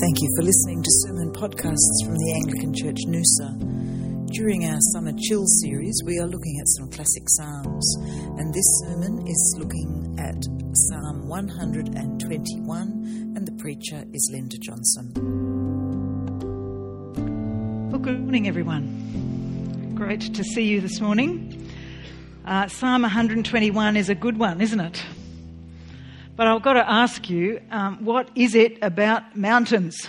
Thank you for listening to sermon podcasts from the Anglican Church Noosa. During our Summer Chill series, we are looking at some classic Psalms, and this sermon is looking at Psalm 121, and the preacher is Linda Johnson. Well, good morning, everyone. Great to see you this morning. Uh, Psalm 121 is a good one, isn't it? But I've got to ask you, um, what is it about mountains?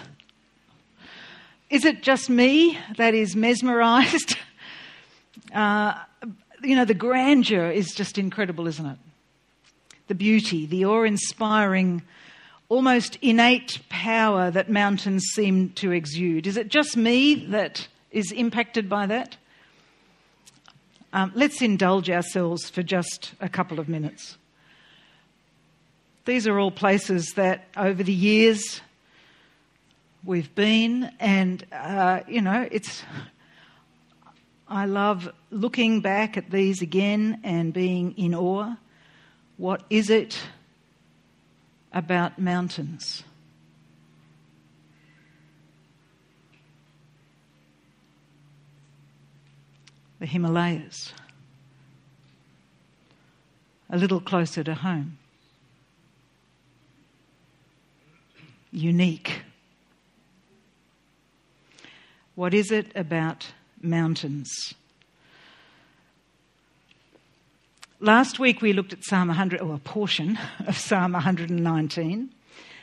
Is it just me that is mesmerized? Uh, you know, the grandeur is just incredible, isn't it? The beauty, the awe inspiring, almost innate power that mountains seem to exude. Is it just me that is impacted by that? Um, let's indulge ourselves for just a couple of minutes. These are all places that over the years we've been, and uh, you know, it's. I love looking back at these again and being in awe. What is it about mountains? The Himalayas, a little closer to home. Unique. What is it about mountains? Last week we looked at Psalm 100, or a portion of Psalm 119,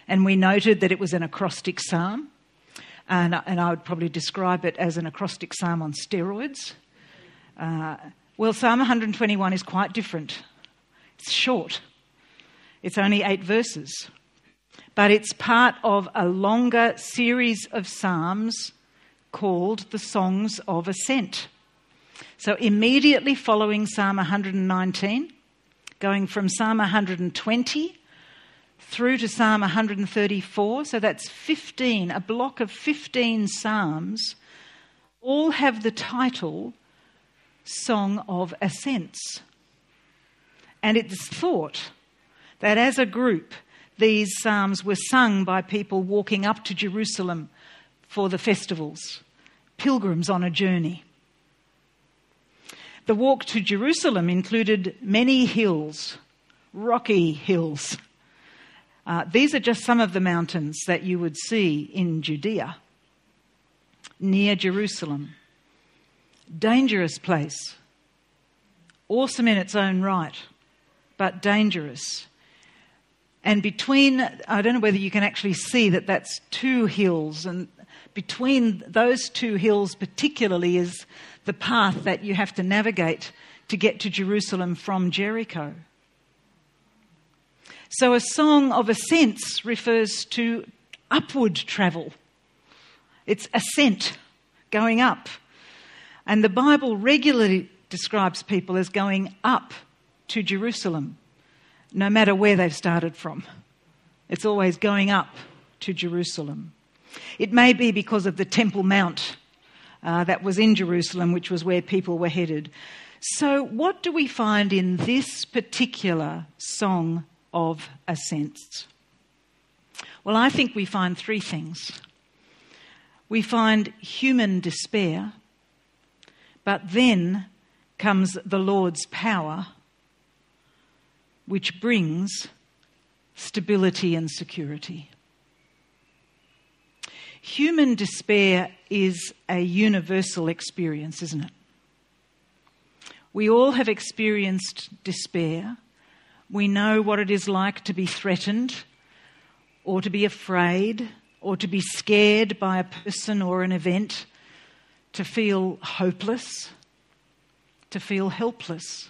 and we noted that it was an acrostic psalm. And, and I would probably describe it as an acrostic psalm on steroids. Uh, well, Psalm 121 is quite different. It's short, it's only eight verses but it's part of a longer series of Psalms called the Songs of Ascent. So, immediately following Psalm 119, going from Psalm 120 through to Psalm 134, so that's 15, a block of 15 Psalms, all have the title Song of Ascents. And it's thought that as a group, these psalms were sung by people walking up to Jerusalem for the festivals, pilgrims on a journey. The walk to Jerusalem included many hills, rocky hills. Uh, these are just some of the mountains that you would see in Judea, near Jerusalem. Dangerous place, awesome in its own right, but dangerous. And between, I don't know whether you can actually see that that's two hills, and between those two hills, particularly, is the path that you have to navigate to get to Jerusalem from Jericho. So, a song of ascents refers to upward travel, it's ascent, going up. And the Bible regularly describes people as going up to Jerusalem no matter where they've started from. It's always going up to Jerusalem. It may be because of the Temple Mount uh, that was in Jerusalem, which was where people were headed. So, what do we find in this particular song of ascents? Well, I think we find three things. We find human despair, but then comes the Lord's power which brings stability and security. Human despair is a universal experience, isn't it? We all have experienced despair. We know what it is like to be threatened, or to be afraid, or to be scared by a person or an event, to feel hopeless, to feel helpless.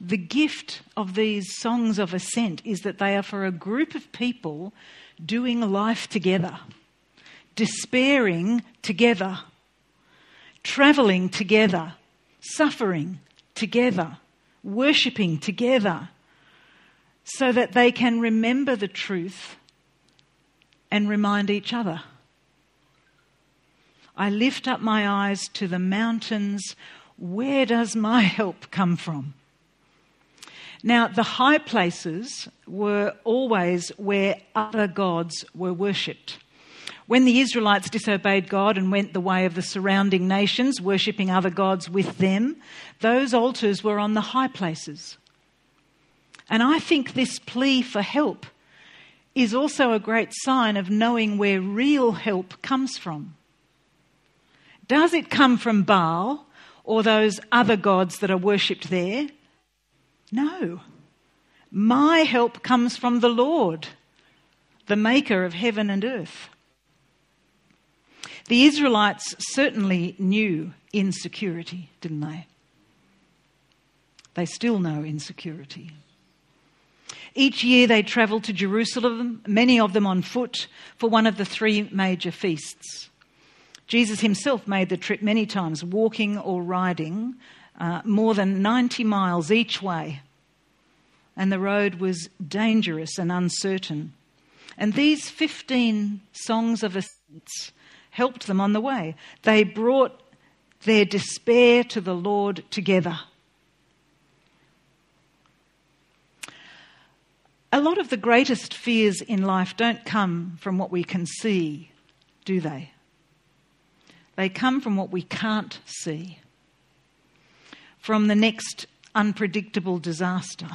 The gift of these songs of ascent is that they are for a group of people doing life together, despairing together, travelling together, suffering together, worshipping together, so that they can remember the truth and remind each other. I lift up my eyes to the mountains. Where does my help come from? Now, the high places were always where other gods were worshipped. When the Israelites disobeyed God and went the way of the surrounding nations, worshipping other gods with them, those altars were on the high places. And I think this plea for help is also a great sign of knowing where real help comes from. Does it come from Baal or those other gods that are worshipped there? No. My help comes from the Lord, the maker of heaven and earth. The Israelites certainly knew insecurity, didn't they? They still know insecurity. Each year they travelled to Jerusalem, many of them on foot, for one of the three major feasts. Jesus himself made the trip many times, walking or riding, uh, more than 90 miles each way. And the road was dangerous and uncertain. And these 15 songs of ascents helped them on the way. They brought their despair to the Lord together. A lot of the greatest fears in life don't come from what we can see, do they? They come from what we can't see from the next unpredictable disaster,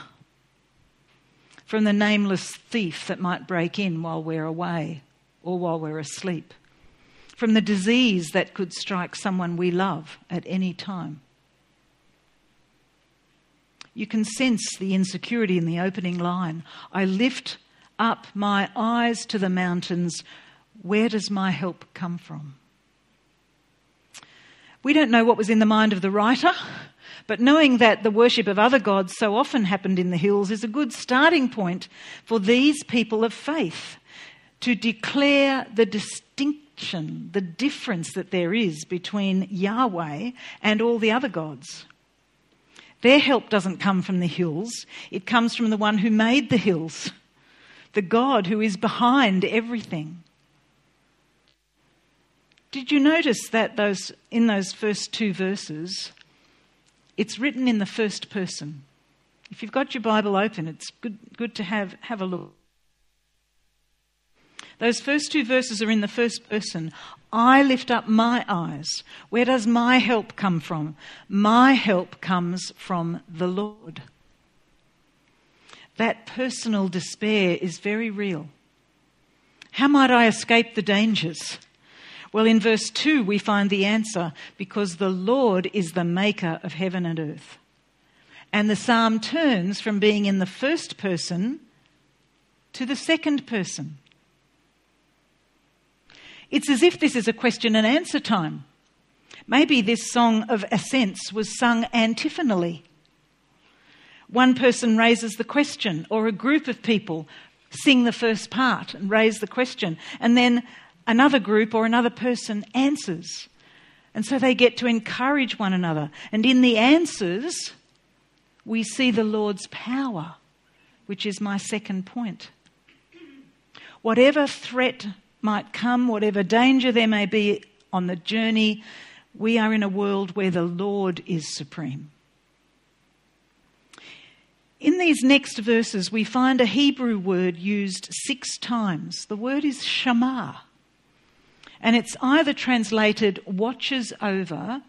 from the nameless thief that might break in while we're away or while we're asleep, from the disease that could strike someone we love at any time. You can sense the insecurity in the opening line. I lift up my eyes to the mountains. Where does my help come from? We don't know what was in the mind of the writer. But knowing that the worship of other gods so often happened in the hills is a good starting point for these people of faith to declare the distinction, the difference that there is between Yahweh and all the other gods. Their help doesn't come from the hills, it comes from the one who made the hills, the God who is behind everything. Did you notice that those, in those first two verses, it's written in the first person. If you've got your Bible open, it's good, good to have, have a look. Those first two verses are in the first person. I lift up my eyes. Where does my help come from? My help comes from the Lord. That personal despair is very real. How might I escape the dangers? Well, in verse 2, we find the answer because the Lord is the maker of heaven and earth. And the psalm turns from being in the first person to the second person. It's as if this is a question and answer time. Maybe this song of ascents was sung antiphonally. One person raises the question, or a group of people sing the first part and raise the question, and then another group or another person answers. And so they get to encourage one another. And in the answers, we see the Lord's power, which is my second point. Whatever threat might come, whatever danger there may be on the journey, we are in a world where the Lord is supreme. In these next verses, we find a Hebrew word used six times. The word is shamar. And it's either translated watches over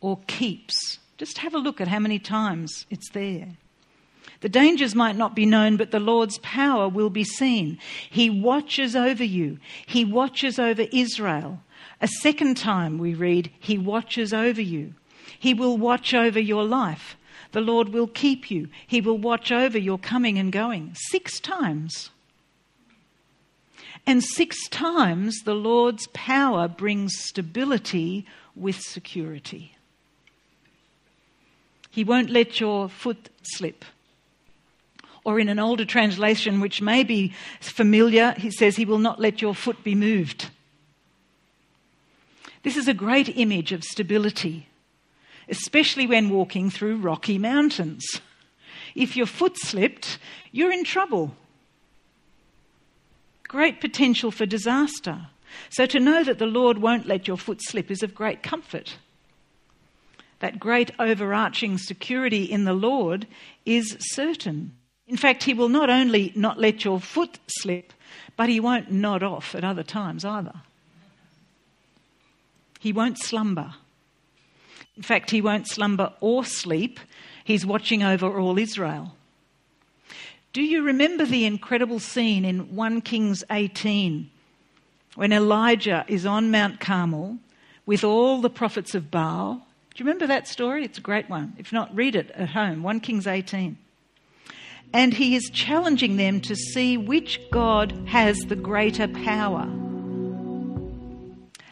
or keeps. Just have a look at how many times it's there. The dangers might not be known, but the Lord's power will be seen. He watches over you. He watches over Israel. A second time we read, He watches over you. He will watch over your life. The Lord will keep you. He will watch over your coming and going. Six times. And six times the Lord's power brings stability with security. He won't let your foot slip. Or in an older translation, which may be familiar, he says, He will not let your foot be moved. This is a great image of stability, especially when walking through rocky mountains. If your foot slipped, you're in trouble great potential for disaster. So to know that the Lord won't let your foot slip is of great comfort. that great overarching security in the Lord, is certain. In fact, He will not only not let your foot slip, but He won't nod off at other times either. He won't slumber. In fact, He won't slumber or sleep. He's watching over all Israel. Do you remember the incredible scene in 1 Kings 18 when Elijah is on Mount Carmel with all the prophets of Baal? Do you remember that story? It's a great one. If not, read it at home 1 Kings 18. And he is challenging them to see which God has the greater power.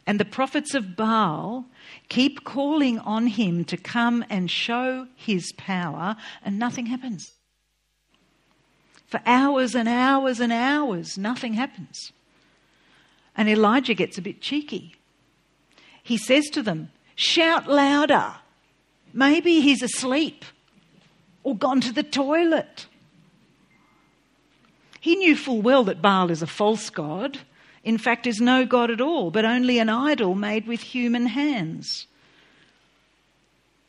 And the prophets of Baal keep calling on him to come and show his power, and nothing happens. For hours and hours and hours, nothing happens. And Elijah gets a bit cheeky. He says to them, Shout louder. Maybe he's asleep or gone to the toilet. He knew full well that Baal is a false god, in fact, is no god at all, but only an idol made with human hands.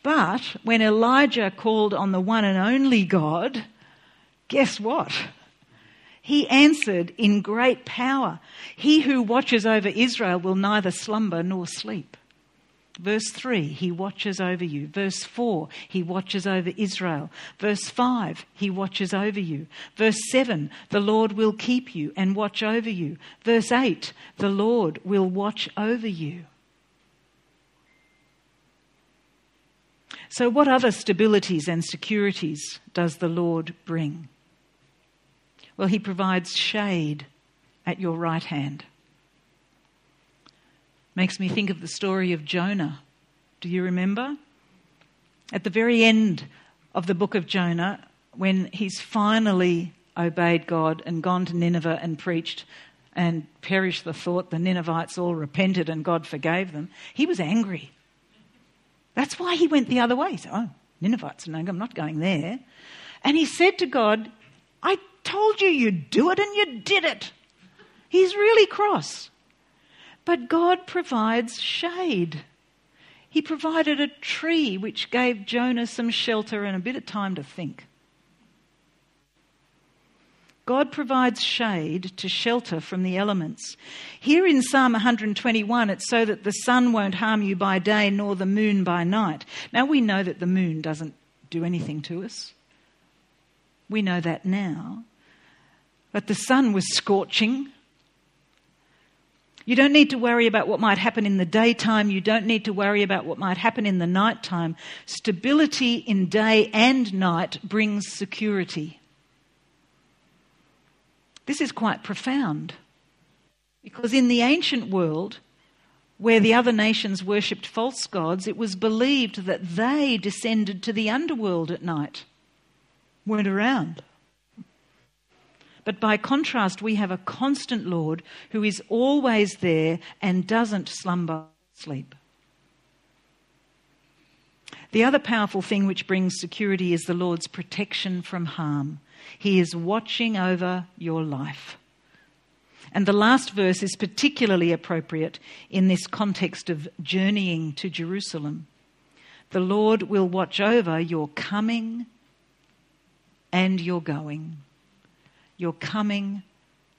But when Elijah called on the one and only God, Guess what? He answered in great power He who watches over Israel will neither slumber nor sleep. Verse 3, he watches over you. Verse 4, he watches over Israel. Verse 5, he watches over you. Verse 7, the Lord will keep you and watch over you. Verse 8, the Lord will watch over you. So, what other stabilities and securities does the Lord bring? Well, he provides shade at your right hand. Makes me think of the story of Jonah. Do you remember? At the very end of the book of Jonah, when he's finally obeyed God and gone to Nineveh and preached and perished the thought the Ninevites all repented and God forgave them, he was angry. That's why he went the other way. So, oh, Ninevites, no, I'm not going there. And he said to God, I told you you'd do it and you did it. He's really cross. But God provides shade. He provided a tree which gave Jonah some shelter and a bit of time to think. God provides shade to shelter from the elements. Here in Psalm 121, it's so that the sun won't harm you by day nor the moon by night. Now, we know that the moon doesn't do anything to us. We know that now. But the sun was scorching. You don't need to worry about what might happen in the daytime. You don't need to worry about what might happen in the nighttime. Stability in day and night brings security. This is quite profound. Because in the ancient world, where the other nations worshipped false gods, it was believed that they descended to the underworld at night, weren't around. But by contrast, we have a constant Lord who is always there and doesn't slumber sleep. The other powerful thing which brings security is the Lord's protection from harm. He is watching over your life. And the last verse is particularly appropriate in this context of journeying to Jerusalem. The Lord will watch over your coming and your going your coming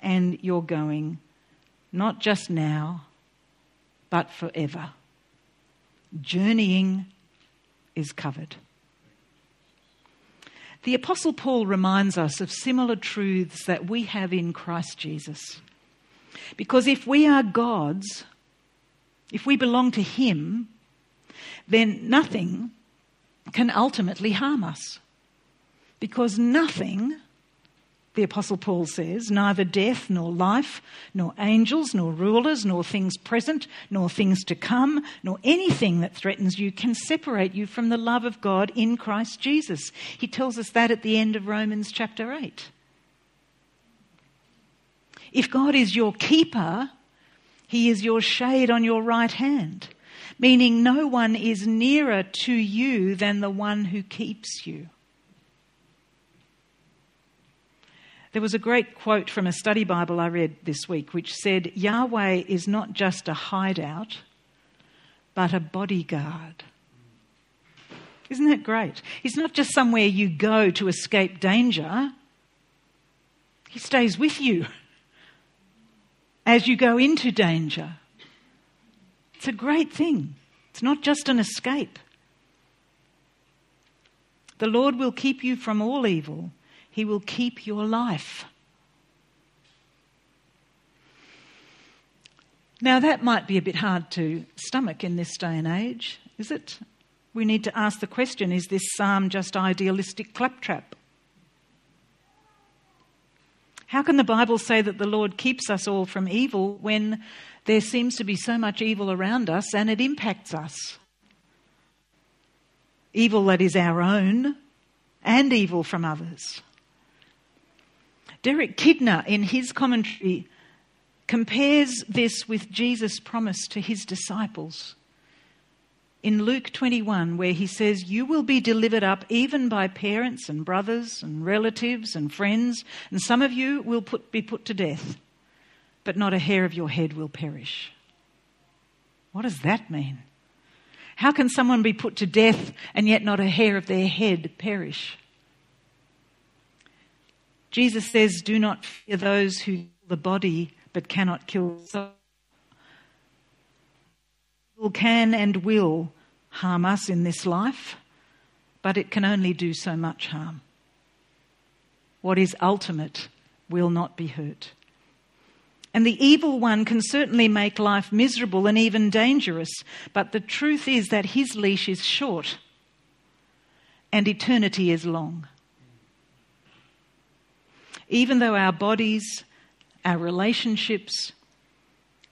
and your going, not just now, but forever. Journeying is covered. The Apostle Paul reminds us of similar truths that we have in Christ Jesus. Because if we are God's, if we belong to Him, then nothing can ultimately harm us. Because nothing the Apostle Paul says, neither death, nor life, nor angels, nor rulers, nor things present, nor things to come, nor anything that threatens you can separate you from the love of God in Christ Jesus. He tells us that at the end of Romans chapter 8. If God is your keeper, he is your shade on your right hand, meaning no one is nearer to you than the one who keeps you. There was a great quote from a study Bible I read this week which said, Yahweh is not just a hideout, but a bodyguard. Isn't that great? He's not just somewhere you go to escape danger, He stays with you as you go into danger. It's a great thing. It's not just an escape. The Lord will keep you from all evil, He will keep your life. Now, that might be a bit hard to stomach in this day and age, is it? We need to ask the question is this psalm just idealistic claptrap? How can the Bible say that the Lord keeps us all from evil when there seems to be so much evil around us and it impacts us? Evil that is our own and evil from others. Derek Kidner, in his commentary, compares this with Jesus' promise to his disciples. In Luke 21, where he says, You will be delivered up even by parents and brothers and relatives and friends, and some of you will put, be put to death, but not a hair of your head will perish. What does that mean? How can someone be put to death and yet not a hair of their head perish? Jesus says, Do not fear those who kill the body but cannot kill the soul. Can and will harm us in this life, but it can only do so much harm. What is ultimate will not be hurt. And the evil one can certainly make life miserable and even dangerous, but the truth is that his leash is short and eternity is long. Even though our bodies our relationships,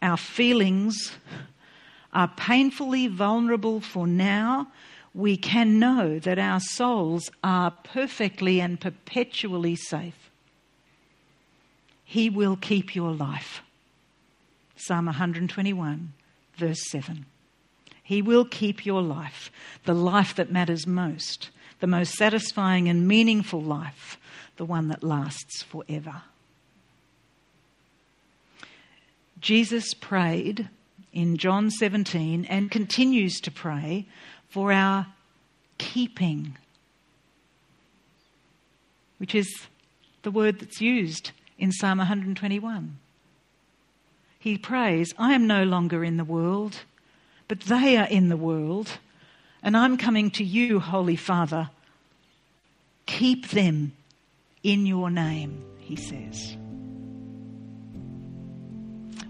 our feelings are painfully vulnerable for now, we can know that our souls are perfectly and perpetually safe. He will keep your life. Psalm 121, verse 7. He will keep your life, the life that matters most, the most satisfying and meaningful life, the one that lasts forever. Jesus prayed in John 17 and continues to pray for our keeping, which is the word that's used in Psalm 121. He prays, I am no longer in the world, but they are in the world, and I'm coming to you, Holy Father. Keep them in your name, he says.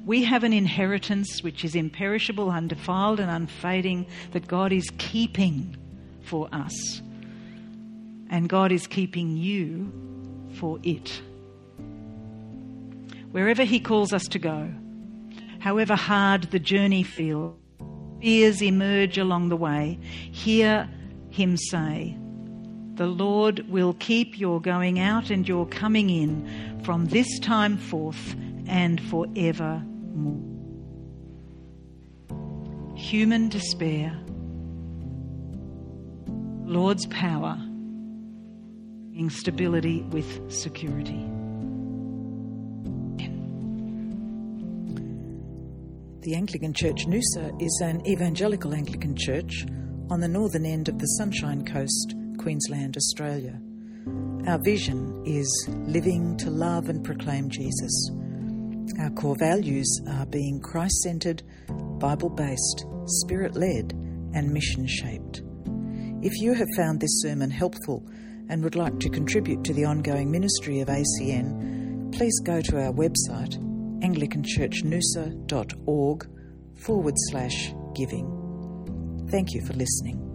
We have an inheritance which is imperishable, undefiled, and unfading that God is keeping for us. And God is keeping you for it. Wherever He calls us to go, however hard the journey feels, fears emerge along the way, hear Him say, The Lord will keep your going out and your coming in from this time forth and forever more. Human despair, Lord's power, in stability with security. The Anglican Church Noosa is an evangelical Anglican church on the northern end of the Sunshine Coast, Queensland, Australia. Our vision is living to love and proclaim Jesus our core values are being Christ centered, Bible based, spirit led, and mission shaped. If you have found this sermon helpful and would like to contribute to the ongoing ministry of ACN, please go to our website anglicanchurchnoosa.org forward slash giving. Thank you for listening.